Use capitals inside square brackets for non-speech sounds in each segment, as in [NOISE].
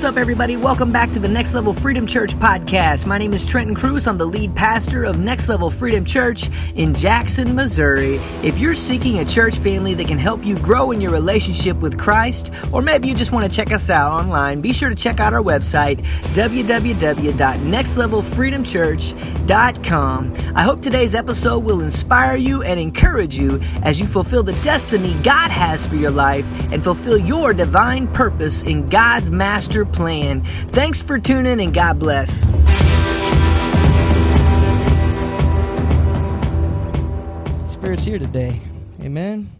What's up, everybody? Welcome back to the Next Level Freedom Church podcast. My name is Trenton Cruz. I'm the lead pastor of Next Level Freedom Church in Jackson, Missouri. If you're seeking a church family that can help you grow in your relationship with Christ, or maybe you just want to check us out online, be sure to check out our website, www.nextlevelfreedomchurch.com. I hope today's episode will inspire you and encourage you as you fulfill the destiny God has for your life and fulfill your divine purpose in God's master plan. Thanks for tuning and God bless. Spirit's here today. Amen.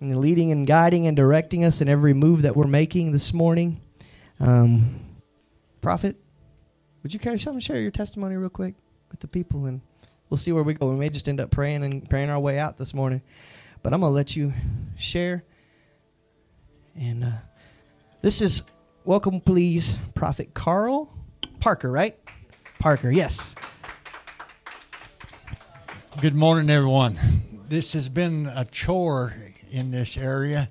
And leading and guiding and directing us in every move that we're making this morning. Um, Prophet, would you care to share your testimony real quick with the people and we'll see where we go. We may just end up praying and praying our way out this morning. But I'm going to let you share. And uh, this is welcome, please, Prophet Carl Parker, right? Parker, yes. Good morning, everyone. This has been a chore in this area,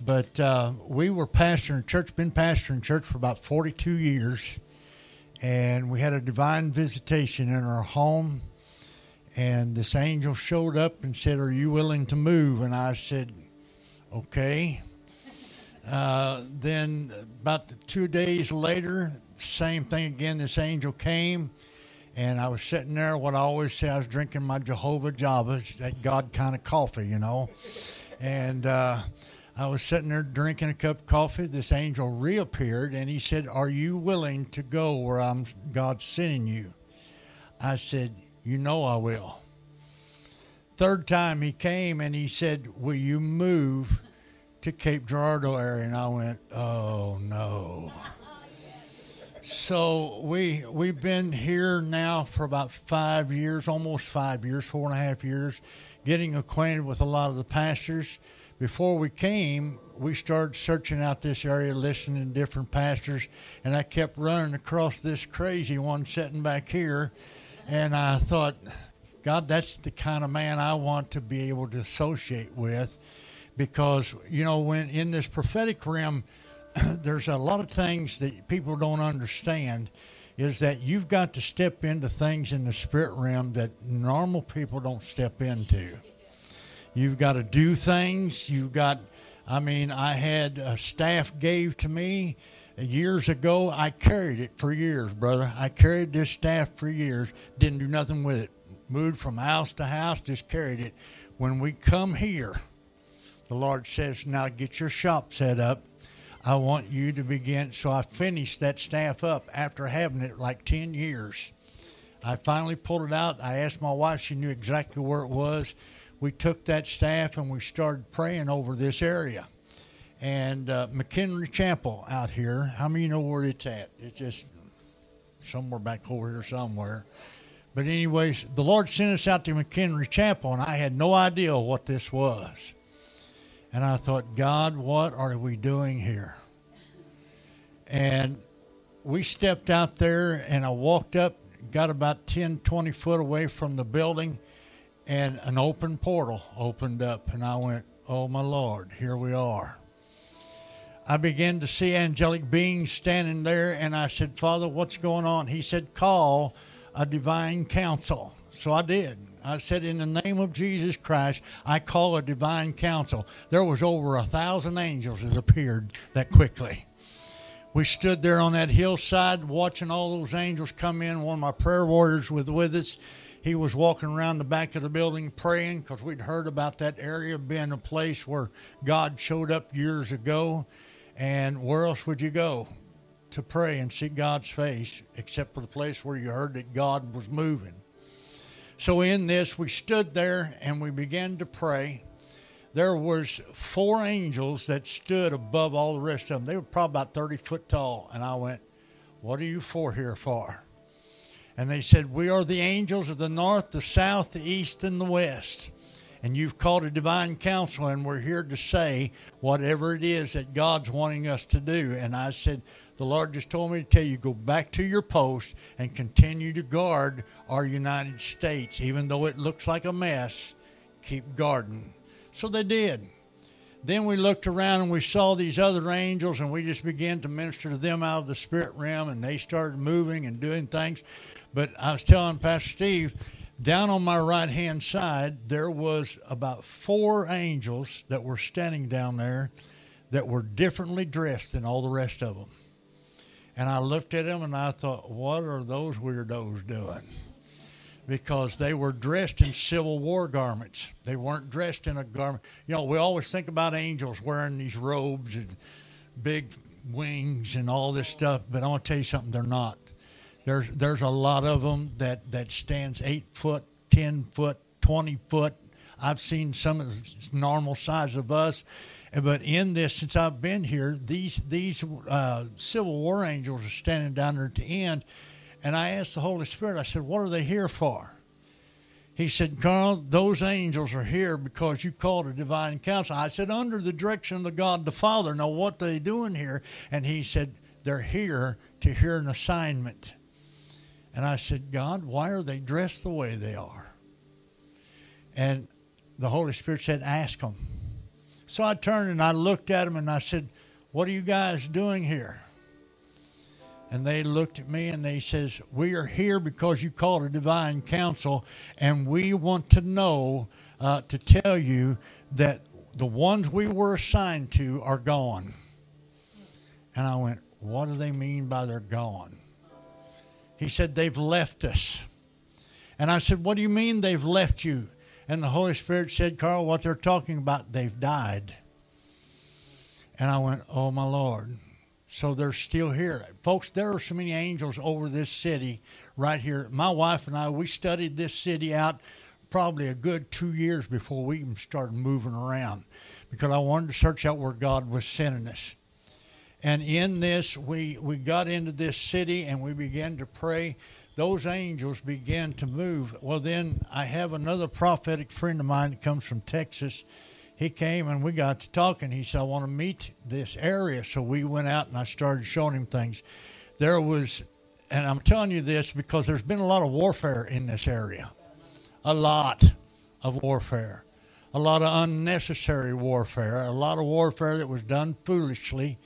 but uh, we were pastoring church, been pastoring church for about 42 years, and we had a divine visitation in our home. And this angel showed up and said, Are you willing to move? And I said, Okay. Uh, then about two days later, same thing again. This angel came, and I was sitting there. What I always say, I was drinking my Jehovah Javas, that God kind of coffee, you know. And uh, I was sitting there drinking a cup of coffee. This angel reappeared, and he said, "Are you willing to go where I'm God's sending you?" I said, "You know I will." Third time he came, and he said, "Will you move?" To Cape Girardeau area, and I went, "Oh no." So we we've been here now for about five years, almost five years, four and a half years, getting acquainted with a lot of the pastors. Before we came, we started searching out this area, listening to different pastors, and I kept running across this crazy one sitting back here, and I thought, God, that's the kind of man I want to be able to associate with because you know when in this prophetic realm [CLEARS THROAT] there's a lot of things that people don't understand is that you've got to step into things in the spirit realm that normal people don't step into. You've got to do things. You've got i mean i had a staff gave to me years ago. I carried it for years brother. I carried this staff for years. Didn't do nothing with it. Moved from house to house just carried it. When we come here the Lord says, Now get your shop set up. I want you to begin. So I finished that staff up after having it like 10 years. I finally pulled it out. I asked my wife, she knew exactly where it was. We took that staff and we started praying over this area. And uh, McKendree Chapel out here, how many know where it's at? It's just somewhere back over here somewhere. But, anyways, the Lord sent us out to McKendree Chapel, and I had no idea what this was. And I thought, God, what are we doing here? And we stepped out there, and I walked up, got about 10, 20 foot away from the building, and an open portal opened up. And I went, Oh, my Lord, here we are. I began to see angelic beings standing there, and I said, Father, what's going on? He said, Call a divine council. So I did. I said, in the name of Jesus Christ, I call a divine council. There was over a thousand angels that appeared that quickly. We stood there on that hillside watching all those angels come in. One of my prayer warriors was with us. He was walking around the back of the building praying because we'd heard about that area being a place where God showed up years ago. And where else would you go to pray and see God's face except for the place where you heard that God was moving? So in this, we stood there and we began to pray. There was four angels that stood above all the rest of them. They were probably about 30 foot tall. And I went, what are you four here for? And they said, we are the angels of the north, the south, the east, and the west. And you've called a divine council, and we're here to say whatever it is that God's wanting us to do. And I said, the Lord just told me to tell you go back to your post and continue to guard our United States. Even though it looks like a mess, keep guarding. So they did. then we looked around and we saw these other angels, and we just began to minister to them out of the spirit realm, and they started moving and doing things. But I was telling Pastor Steve, down on my right hand side, there was about four angels that were standing down there that were differently dressed than all the rest of them. And I looked at them and I thought, what are those weirdos doing? Because they were dressed in Civil War garments. They weren't dressed in a garment. You know, we always think about angels wearing these robes and big wings and all this stuff, but I want to tell you something, they're not. There's there's a lot of them that that stands eight foot, ten foot, twenty foot. I've seen some of normal size of us, but in this, since I've been here, these these uh, Civil War angels are standing down there at the end, and I asked the Holy Spirit. I said, "What are they here for?" He said, Carl, those angels are here because you called a divine council. I said, under the direction of the God the Father. Now, what they doing here? And he said, they're here to hear an assignment. And I said, God, why are they dressed the way they are? And the Holy Spirit said, Ask them. So I turned and I looked at them and I said, What are you guys doing here? And they looked at me and they says, "We are here because you called a divine council, and we want to know uh, to tell you that the ones we were assigned to are gone." And I went, "What do they mean by they're gone?" He said, They've left us. And I said, What do you mean they've left you? And the Holy Spirit said, Carl, what they're talking about, they've died. And I went, Oh, my Lord. So they're still here. Folks, there are so many angels over this city right here. My wife and I, we studied this city out probably a good two years before we even started moving around because I wanted to search out where God was sending us. And in this, we, we got into this city and we began to pray. Those angels began to move. Well, then I have another prophetic friend of mine that comes from Texas. He came and we got to talking. He said, I want to meet this area. So we went out and I started showing him things. There was, and I'm telling you this because there's been a lot of warfare in this area. A lot of warfare. A lot of unnecessary warfare. A lot of warfare that was done foolishly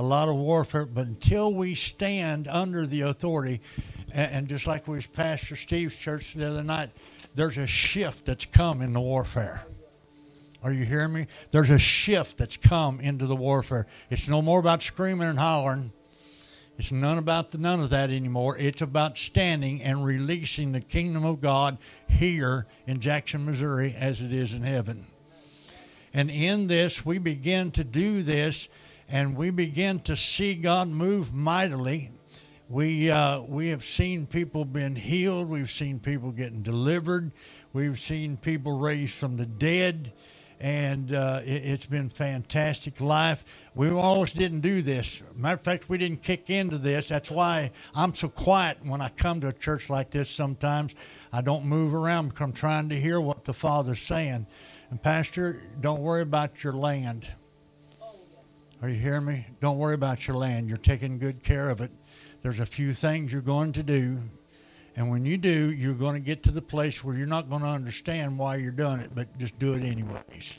a lot of warfare, but until we stand under the authority, and, and just like we was Pastor Steve's church the other night, there's a shift that's come in the warfare. Are you hearing me? There's a shift that's come into the warfare. It's no more about screaming and hollering. It's none about the none of that anymore. It's about standing and releasing the kingdom of God here in Jackson, Missouri, as it is in heaven. And in this, we begin to do this and we begin to see God move mightily. We uh, we have seen people being healed. We've seen people getting delivered. We've seen people raised from the dead, and uh, it, has been fantastic life. We always didn't do this. Matter of fact, we didn't kick into this. That's why I'm so quiet when I come to a church like this. Sometimes I don't move around because I'm trying to hear what the Father's saying. And Pastor, don't worry about your land. Are you hearing me? Don't worry about your land. You're taking good care of it. There's a few things you're going to do. And when you do, you're going to get to the place where you're not going to understand why you're doing it, but just do it anyways.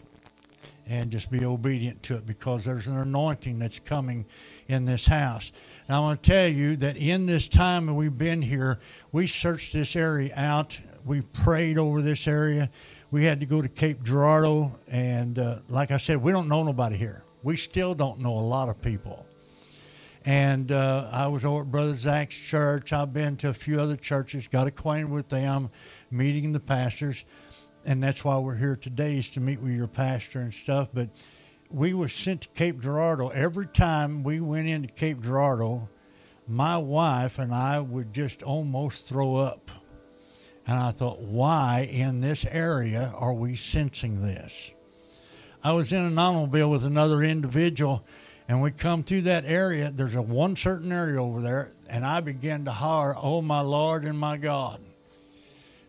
And just be obedient to it because there's an anointing that's coming in this house. And I want to tell you that in this time that we've been here, we searched this area out. We prayed over this area. We had to go to Cape Girardeau. And uh, like I said, we don't know nobody here we still don't know a lot of people. And uh, I was over at Brother Zach's church. I've been to a few other churches, got acquainted with them, meeting the pastors, and that's why we're here today is to meet with your pastor and stuff. But we were sent to Cape Girardeau. Every time we went into Cape Girardeau, my wife and I would just almost throw up. And I thought, why in this area are we sensing this? I was in an automobile with another individual, and we come through that area. There's a one certain area over there, and I began to holler, "Oh my Lord and my God!"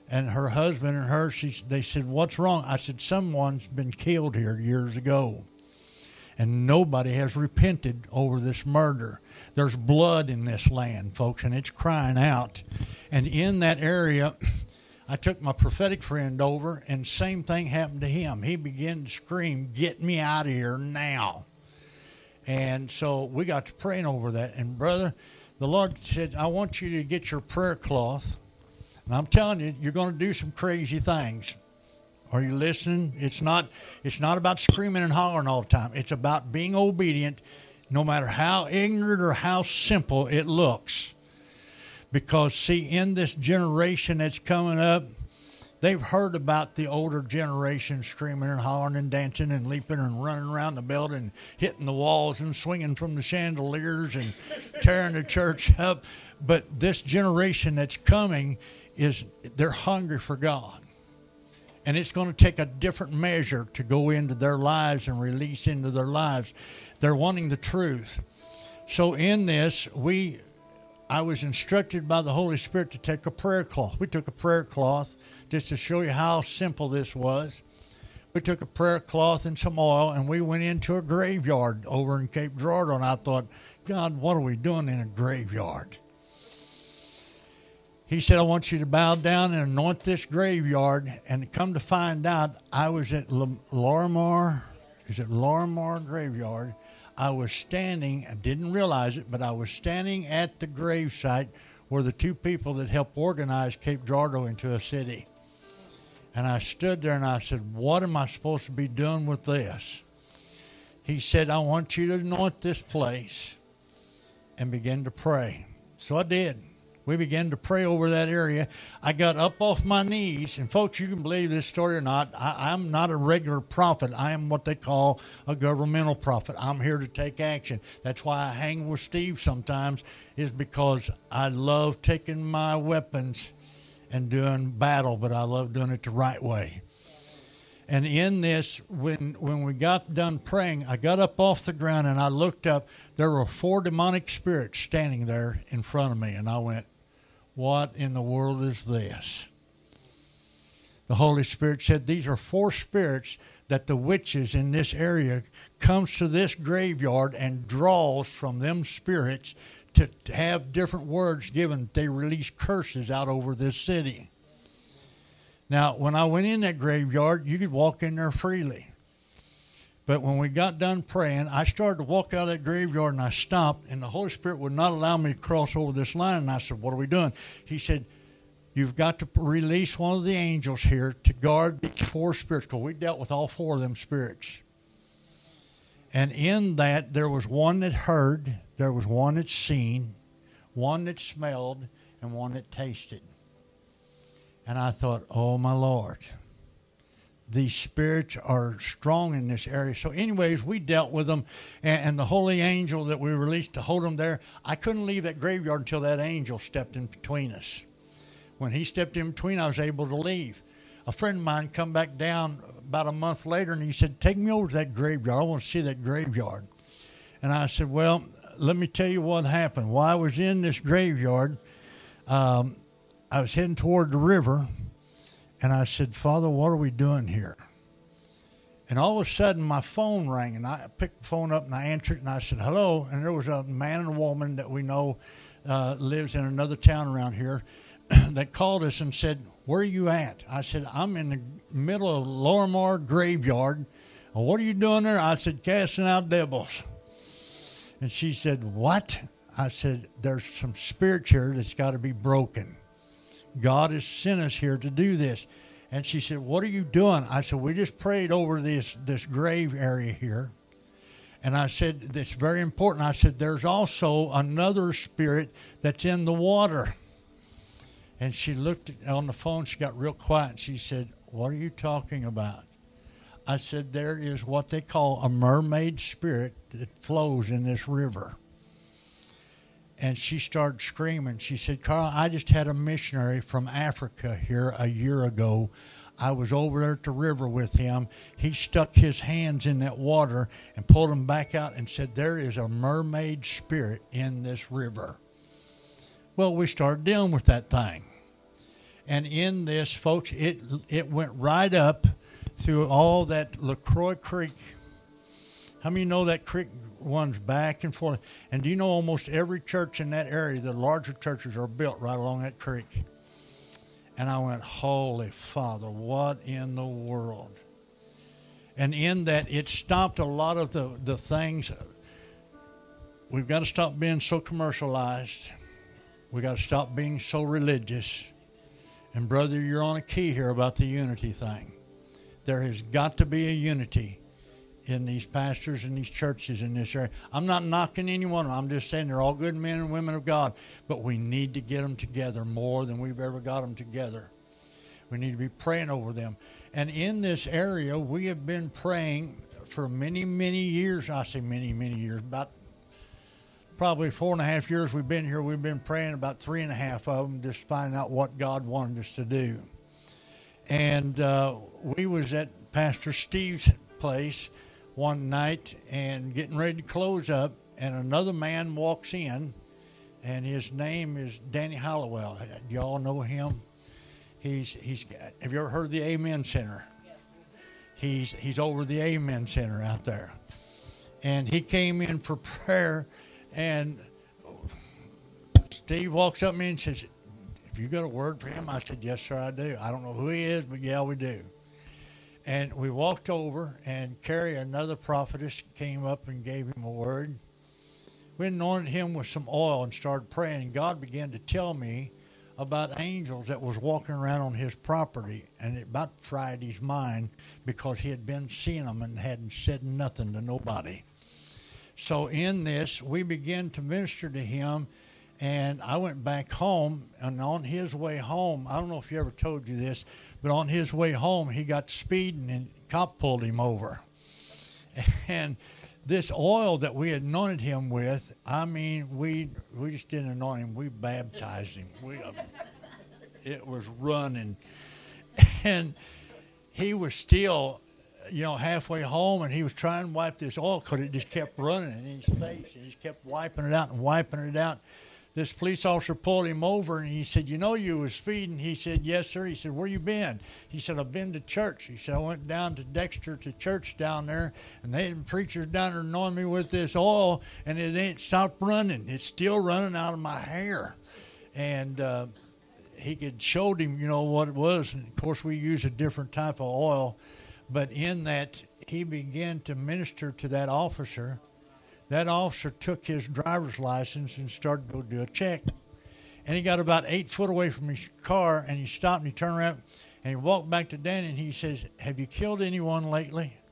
And her husband and her, she, they said, "What's wrong?" I said, "Someone's been killed here years ago." and nobody has repented over this murder. There's blood in this land, folks, and it's crying out. And in that area, I took my prophetic friend over, and same thing happened to him. He began to scream, "Get me out of here now!" And so we got to praying over that. And brother, the Lord said, "I want you to get your prayer cloth." And I'm telling you, you're going to do some crazy things. Are you listening? It's not. It's not about screaming and hollering all the time. It's about being obedient, no matter how ignorant or how simple it looks. Because, see, in this generation that's coming up, they've heard about the older generation screaming and hollering and dancing and leaping and running around the building, hitting the walls and swinging from the chandeliers and tearing the church up. But this generation that's coming is they're hungry for God. And it's going to take a different measure to go into their lives and release into their lives. They're wanting the truth. So in this, we I was instructed by the Holy Spirit to take a prayer cloth. We took a prayer cloth just to show you how simple this was. We took a prayer cloth and some oil, and we went into a graveyard over in Cape Girardeau. And I thought, God, what are we doing in a graveyard? He said, I want you to bow down and anoint this graveyard. And come to find out, I was at L- Lorimier, is it Lorimier Graveyard? I was standing, I didn't realize it, but I was standing at the gravesite where the two people that helped organize Cape Girardeau into a city. And I stood there and I said, What am I supposed to be doing with this? He said, I want you to anoint this place and begin to pray. So I did we began to pray over that area. I got up off my knees, and folks, you can believe this story or not. I, am not a regular prophet. I am what they call a governmental prophet. I'm here to take action. That's why I hang with Steve sometimes, is because I love taking my weapons and doing battle, but I love doing it the right way. And in this, when when we got done praying, I got up off the ground and I looked up. There were four demonic spirits standing there in front of me, and I went, what in the world is this? The Holy Spirit said these are four spirits that the witches in this area comes to this graveyard and draws from them spirits to, have different words given. They release curses out over this city. Now, when I went in that graveyard, you could walk in there freely. But when we got done praying, I started to walk out of that graveyard and I stopped, and the Holy Spirit would not allow me to cross over this line. And I said, What are we doing? He said, You've got to release one of the angels here to guard these four spirits, because we dealt with all four of them spirits. And in that, there was one that heard, there was one that seen, one that smelled, and one that tasted. And I thought, Oh, my Lord these spirits are strong in this area. So, anyways, we dealt with them, and, and, the holy angel that we released to hold them there. I couldn't leave that graveyard until that angel stepped in between us. When he stepped in between, I was able to leave. A friend of mine come back down about a month later, and he said, "Take me over to that graveyard. I want to see that graveyard." And I said, "Well, let me tell you what happened. While I was in this graveyard, um, I was heading toward the river." And I said, Father, what are we doing here? And all of a sudden, my phone rang, and I picked the phone up and I answered, and I said, "Hello." And there was a man and a woman that we know uh, lives in another town around here [CLEARS THROAT] that called us and said, "Where are you at?" I said, "I'm in the middle of Lorimier graveyard." Well, what are you doing there? I said, "Casting out devils." And she said, "What?" I said, "There's some spirits here that's got to be broken." God has sent us here to do this. And she said, What are you doing? I said, We just prayed over this, this grave area here. And I said, That's very important. I said, There's also another spirit that's in the water. And she looked on the phone, she got real quiet. She said, What are you talking about? I said, There is what they call a mermaid spirit that flows in this river and she started screaming. She said, Carl, I just had a missionary from Africa here a year ago. I was over there at the river with him. He stuck his hands in that water and pulled them back out and said, There is a mermaid spirit in this river. Well, we started dealing with that thing. And in this, folks, it, it went right up through all that LaCroix Creek. How many know that creek ones back and forth. And do you know almost every church in that area, the larger churches are built right along that creek. And I went, Holy Father, what in the world? And in that, it stopped a lot of the, the things. We've got to stop being so commercialized. We've got to stop being so religious. And, brother, you're on a key here about the unity thing. There has got to be a unity in these pastors and these churches in this area. I'm not knocking anyone. I'm just saying they're all good men and women of God, but we need to get them together more than we've ever got them together. We need to be praying over them. And in this area, we have been praying for many, many years. I say many, many years, about probably four and a half years we've been here. We've been praying about three and a half of them, just finding out what God wanted us to do. And uh, we was at Pastor Steve's place one night and getting ready to close up, and another man walks in, and his name is Danny Hollowell. Do y'all know him? He's he's. Have you ever heard of the Amen Center? He's he's over the Amen Center out there, and he came in for prayer, and Steve walks up to me and says, "If you got a word for him?" I said, "Yes, sir, I do. I don't know who he is, but yeah, we do." And we walked over, and Carrie, another prophetess, came up and gave him a word. We anointed him with some oil and started praying. God began to tell me about angels that was walking around on his property, and it about fried his mind because he had been seeing them and hadn't said nothing to nobody. So in this, we began to minister to him, and I went back home. And on his way home, I don't know if you ever told you this, but on his way home, he got speeding and cop pulled him over. [LAUGHS] And this oil that we anointed him with, I mean, we we just didn't anoint him; we baptized him. We, uh, it was running, [LAUGHS] and he was still, you know, halfway home, and he was trying to wipe this oil because it just kept running in his face. And he just kept wiping it out and wiping it out this police officer pulled him over and he said, "You know you was speeding." He said, "Yes, sir." He said, "Where you been?" He said, "I've been to church." He said, "I went down to Dexter to church down there, and they had preachers down there anointing me with this oil, and it ain't stopped running. It's still running out of my hair." And uh, he could showed him, you know, what it was. And of course, we use a different type of oil, but in that he began to minister to that officer that officer took his driver's license and started to go do a check. And he got about eight foot away from his car and he stopped and he turned around and he walked back to Danny and he says, Have you killed anyone lately? [LAUGHS]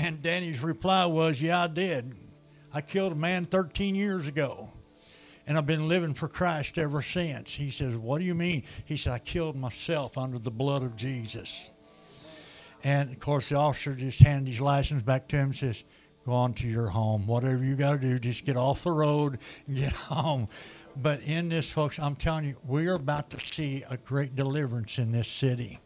And Danny's reply was, Yeah, I did. I killed a man 13 years ago. And I've been living for Christ ever since. He says, What do you mean? He said, I killed myself under the blood of Jesus. And of course, the officer just handed his license back to him and says, go on to your home. Whatever you got to do, just get off the road and get [LAUGHS] home. But in this, folks, I'm telling you, we are about to see a great deliverance in this city.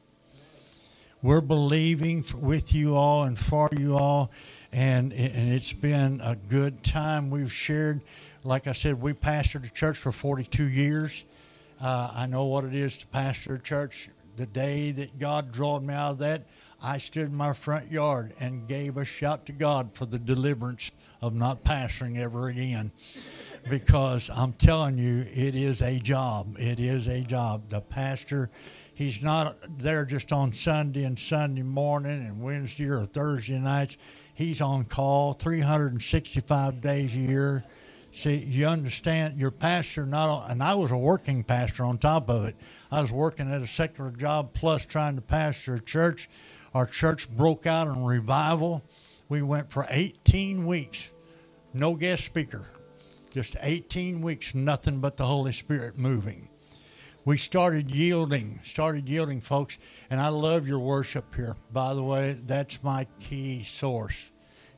We're believing with you all and for you all, and and it's been a good time. We've shared, like I said, we pastored a church for 42 years. Uh, I know what it is to pastor a church. The day that God drawed me out of that, I stood in my front yard and gave a shout to God for the deliverance of not pastoring ever again. Because I'm telling you, it is a job. It is a job. The pastor, he's not there just on Sunday and Sunday morning and Wednesday or Thursday nights. He's on call 365 days a year. See, you understand, your pastor not, and I was a working pastor on top of it. I was working at a secular job plus trying to pastor a church our church broke out in revival. We went for 18 weeks, no guest speaker, just 18 weeks, nothing but the Holy Spirit moving. We started yielding, started yielding, folks, and I love your worship here. By the way, that's my key source,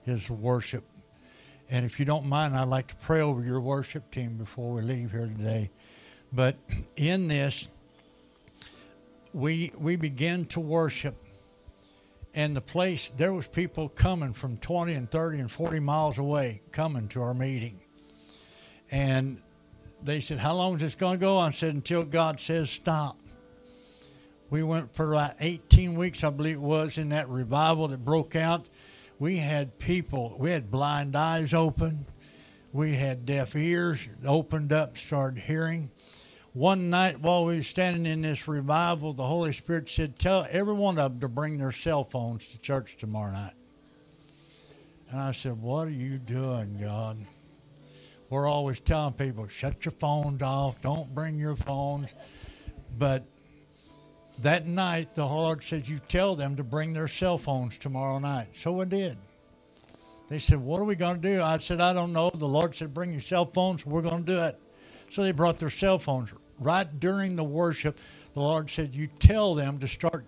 is worship. And if you don't mind, I'd like to pray over your worship team before we leave here today. But in this, we we begin to worship and the place there was people coming from 20 and 30 and 40 miles away coming to our meeting. And they said how long is this going to go? I said until god says stop. We went for like 18 weeks i believe it was in that revival that broke out. We had people we had blind eyes open. We had deaf ears opened up started hearing one night while we were standing in this revival, the Holy Spirit said, Tell every one of them to bring their cell phones to church tomorrow night. And I said, What are you doing, God? We're always telling people, shut your phones off, don't bring your phones. But that night, the Lord said, You tell them to bring their cell phones tomorrow night. So I did. They said, What are we going to do? I said, I don't know. The Lord said, Bring your cell phones. We're going to do it. So they brought their cell phones. Right during the worship, the Lord said, You tell them to start,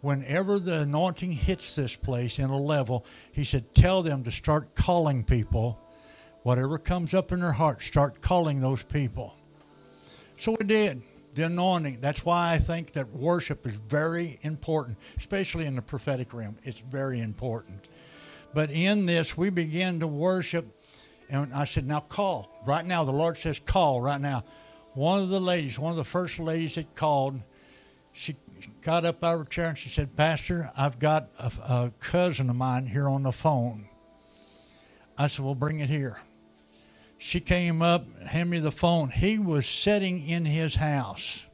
whenever the anointing hits this place in a level, He said, Tell them to start calling people. Whatever comes up in their heart, start calling those people. So we did. The anointing. That's why I think that worship is very important, especially in the prophetic realm. It's very important. But in this, we begin to worship. And I said, Now call. Right now, the Lord says, Call right now. One of the ladies, one of the first ladies that called, she got up out of her chair and she said, Pastor, I've got a, a cousin of mine here on the phone. I said, Well, bring it here. She came up, handed me the phone. He was sitting in his house.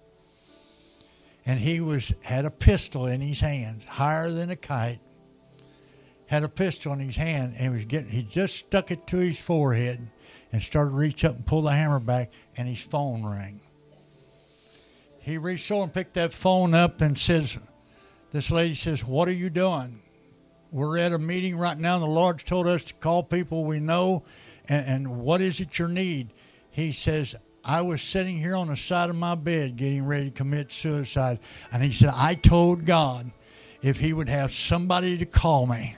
And he was had a pistol in his hands, higher than a kite had a pistol in his hand and was getting he just stuck it to his forehead and started to reach up and pull the hammer back and his phone rang. He reached over and picked that phone up and says this lady says, What are you doing? We're at a meeting right now. The Lord's told us to call people we know and, and what is it your need? He says, I was sitting here on the side of my bed getting ready to commit suicide. And he said, I told God if he would have somebody to call me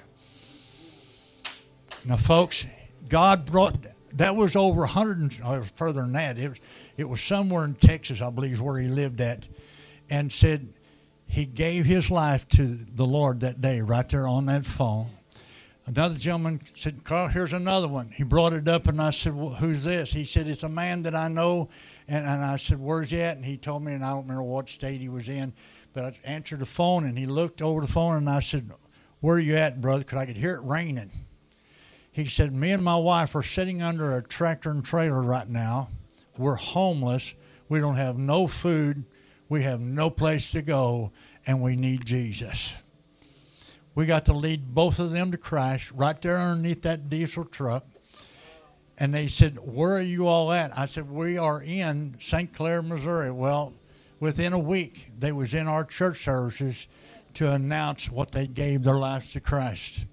now, folks, God brought that was over 100 or further than that. It was, it was somewhere in Texas, I believe, is where he lived at, and said he gave his life to the Lord that day, right there on that phone. Another gentleman said, Carl, here's another one. He brought it up, and I said, well, Who's this? He said, It's a man that I know. And, and I said, Where's he at? And he told me, and I don't remember what state he was in. But I answered the phone, and he looked over the phone, and I said, Where are you at, brother? Because I could hear it raining. He said, Me and my wife are sitting under a tractor and trailer right now. We're homeless. We don't have no food. We have no place to go, and we need Jesus. We got to lead both of them to Christ right there underneath that diesel truck. And they said, Where are you all at? I said, We are in St. Clair, Missouri. Well, within a week, they was in our church services to announce what they gave their lives to Christ.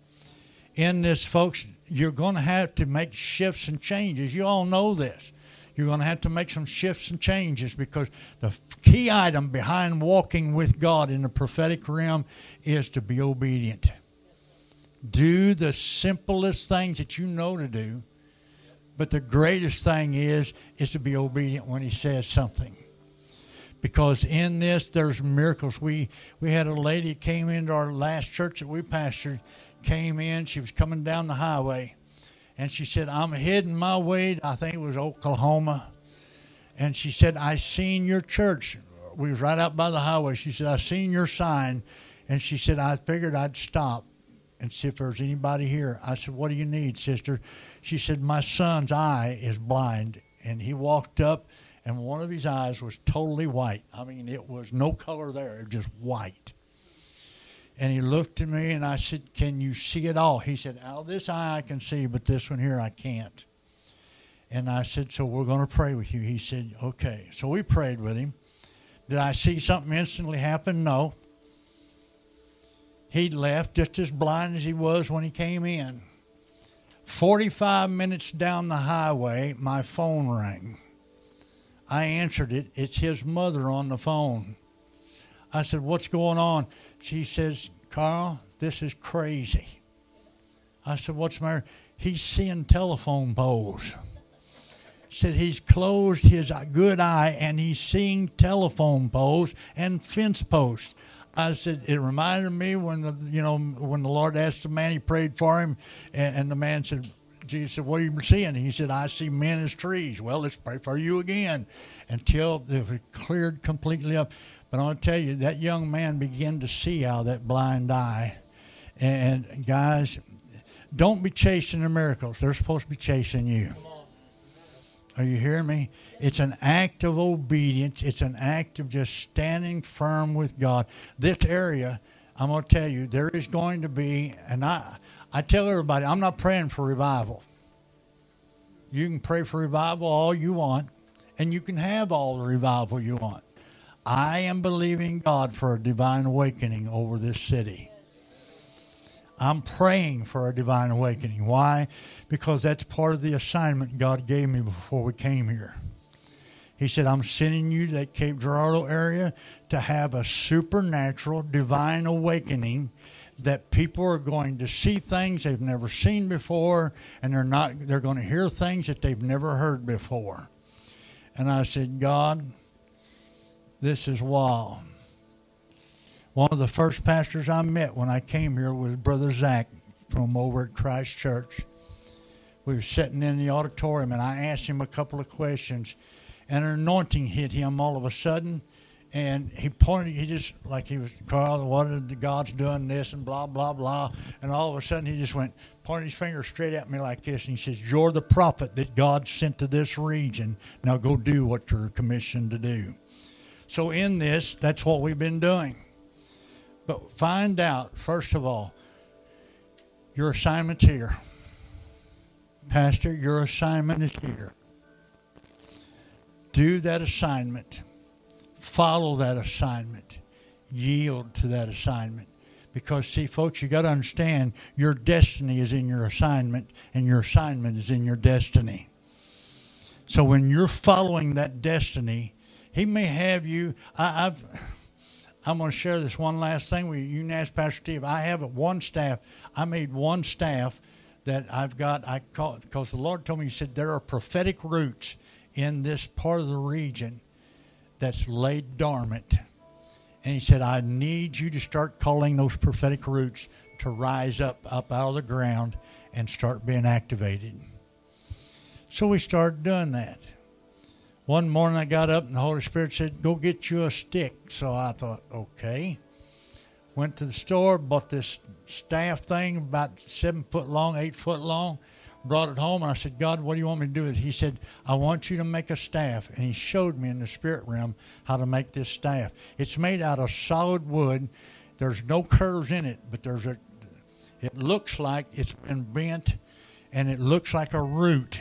In this, folks, you're going to have to make shifts and changes. You all know this. You're going to have to make some shifts and changes because the key item behind walking with God in the prophetic realm is to be obedient. Do the simplest things that you know to do, but the greatest thing is is to be obedient when He says something. Because in this, there's miracles. We we had a lady came into our last church that we pastored came in. She was coming down the highway, and she said, "I'm heading my way. I think it was Oklahoma." And she said, "I seen your church. We was right out by the highway." She said, "I seen your sign," and she said, "I figured I'd stop and see if there's anybody here." I said, "What do you need, sister?" She said, "My son's eye is blind," and he walked up. And one of his eyes was totally white. I mean, it was no color there, just white. And he looked at me and I said, Can you see it all? He said, Out of this eye I can see, but this one here I can't. And I said, So we're going to pray with you. He said, Okay. So we prayed with him. Did I see something instantly happen? No. He'd left just as blind as he was when he came in. 45 minutes down the highway, my phone rang. I answered it. It's his mother on the phone. I said, What's going on? She says, Carl, this is crazy. I said, What's the matter? He's seeing telephone poles. Said he's closed his good eye and he's seeing telephone poles and fence posts. I said it reminded me when the you know when the Lord asked the man, he prayed for him, and, and the man said, Jesus said, What are you seeing? He said, I see men as trees. Well, let's pray for you again until they've cleared completely up. But I'll tell you, that young man began to see out that blind eye. And guys, don't be chasing the miracles. They're supposed to be chasing you. Are you hearing me? It's an act of obedience. It's an act of just standing firm with God. This area, I'm going to tell you, there is going to be, and I, I tell everybody, I'm not praying for revival. You can pray for revival all you want, and you can have all the revival you want. I am believing God for a divine awakening over this city. I'm praying for a divine awakening. Why? Because that's part of the assignment God gave me before we came here. He said, I'm sending you to that Cape Girardeau area to have a supernatural divine awakening that people are going to see things they've never seen before and they're not they're going to hear things that they've never heard before. And I said, God, this is wild. One of the first pastors I met when I came here was Brother Zach from over at Christ Church. We were sitting in the auditorium and I asked him a couple of questions, and an anointing hit him all of a sudden. And he pointed, he just, like he was, Carl, what are the God's doing this and blah, blah, blah. And all of a sudden he just went, pointed his finger straight at me like this. And he says, You're the prophet that God sent to this region. Now go do what you're commissioned to do. So, in this, that's what we've been doing. But find out, first of all, your assignment's here. Pastor, your assignment is here. Do that assignment. Follow that assignment. Yield to that assignment. Because, see, folks, you got to understand your destiny is in your assignment, and your assignment is in your destiny. So, when you're following that destiny, he may have you. I, have I'm going to share this one last thing with you. You can ask Pastor Steve. I have one staff. I made one staff that I've got. I call because the Lord told me. He said there are prophetic roots in this part of the region that's laid dormant. And he said, I need you to start calling those prophetic roots to rise up, up out of the ground and start being activated. So we started doing that one morning I got up and the Holy Spirit said, Go get you a stick. So I thought, okay. Went to the store, bought this staff thing about seven foot long, eight foot long, brought it home, and I said, God, what do you want me to do with it? He said, I want you to make a staff. And he showed me in the spirit realm how to make this staff. It's made out of solid wood. There's no curves in it, but there's a it looks like it's been bent and it looks like a root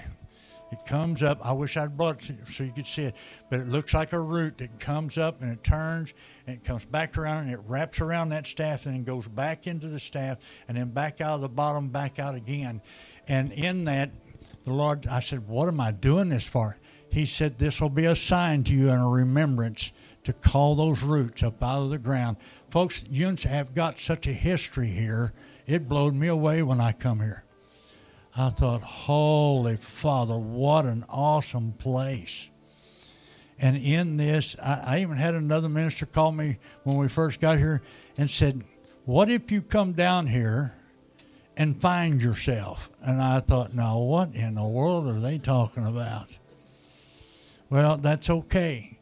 it comes up. I wish I'd brought it so you could see it, but it looks like a root that comes up and it turns and it comes back around and it wraps around that staff and then goes back into the staff and then back out of the bottom, back out again. And in that, the Lord, I said, What am I doing this for? He said, This will be a sign to you and a remembrance to call those roots up out of the ground. Folks, you have got such a history here. It blowed me away when I come here. I thought, Holy Father, what an awesome place. And in this, I, I, even had another minister call me when we first got here and said, What if you come down here and find yourself? And I thought, Now, what in the world are they talking about? Well, that's okay.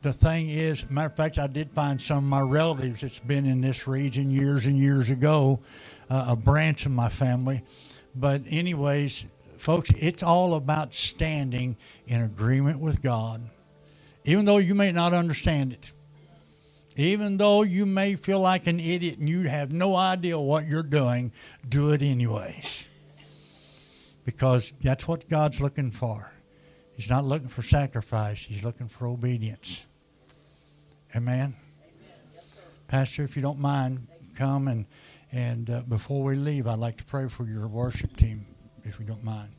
The thing is, matter of fact, I did find some of my relatives that's been in this region years and years ago, uh, a branch of my family but, anyways, folks, it's all about standing in agreement with God, even though you may not understand it. Even though you may feel like an idiot and you have no idea what you're doing, do it anyways. Because that's what God's looking for. He's not looking for sacrifice, He's looking for obedience. Amen? Amen. Yes, Pastor, if you don't mind, come and and uh, before we leave, I'd like to pray for your worship team, if you don't mind.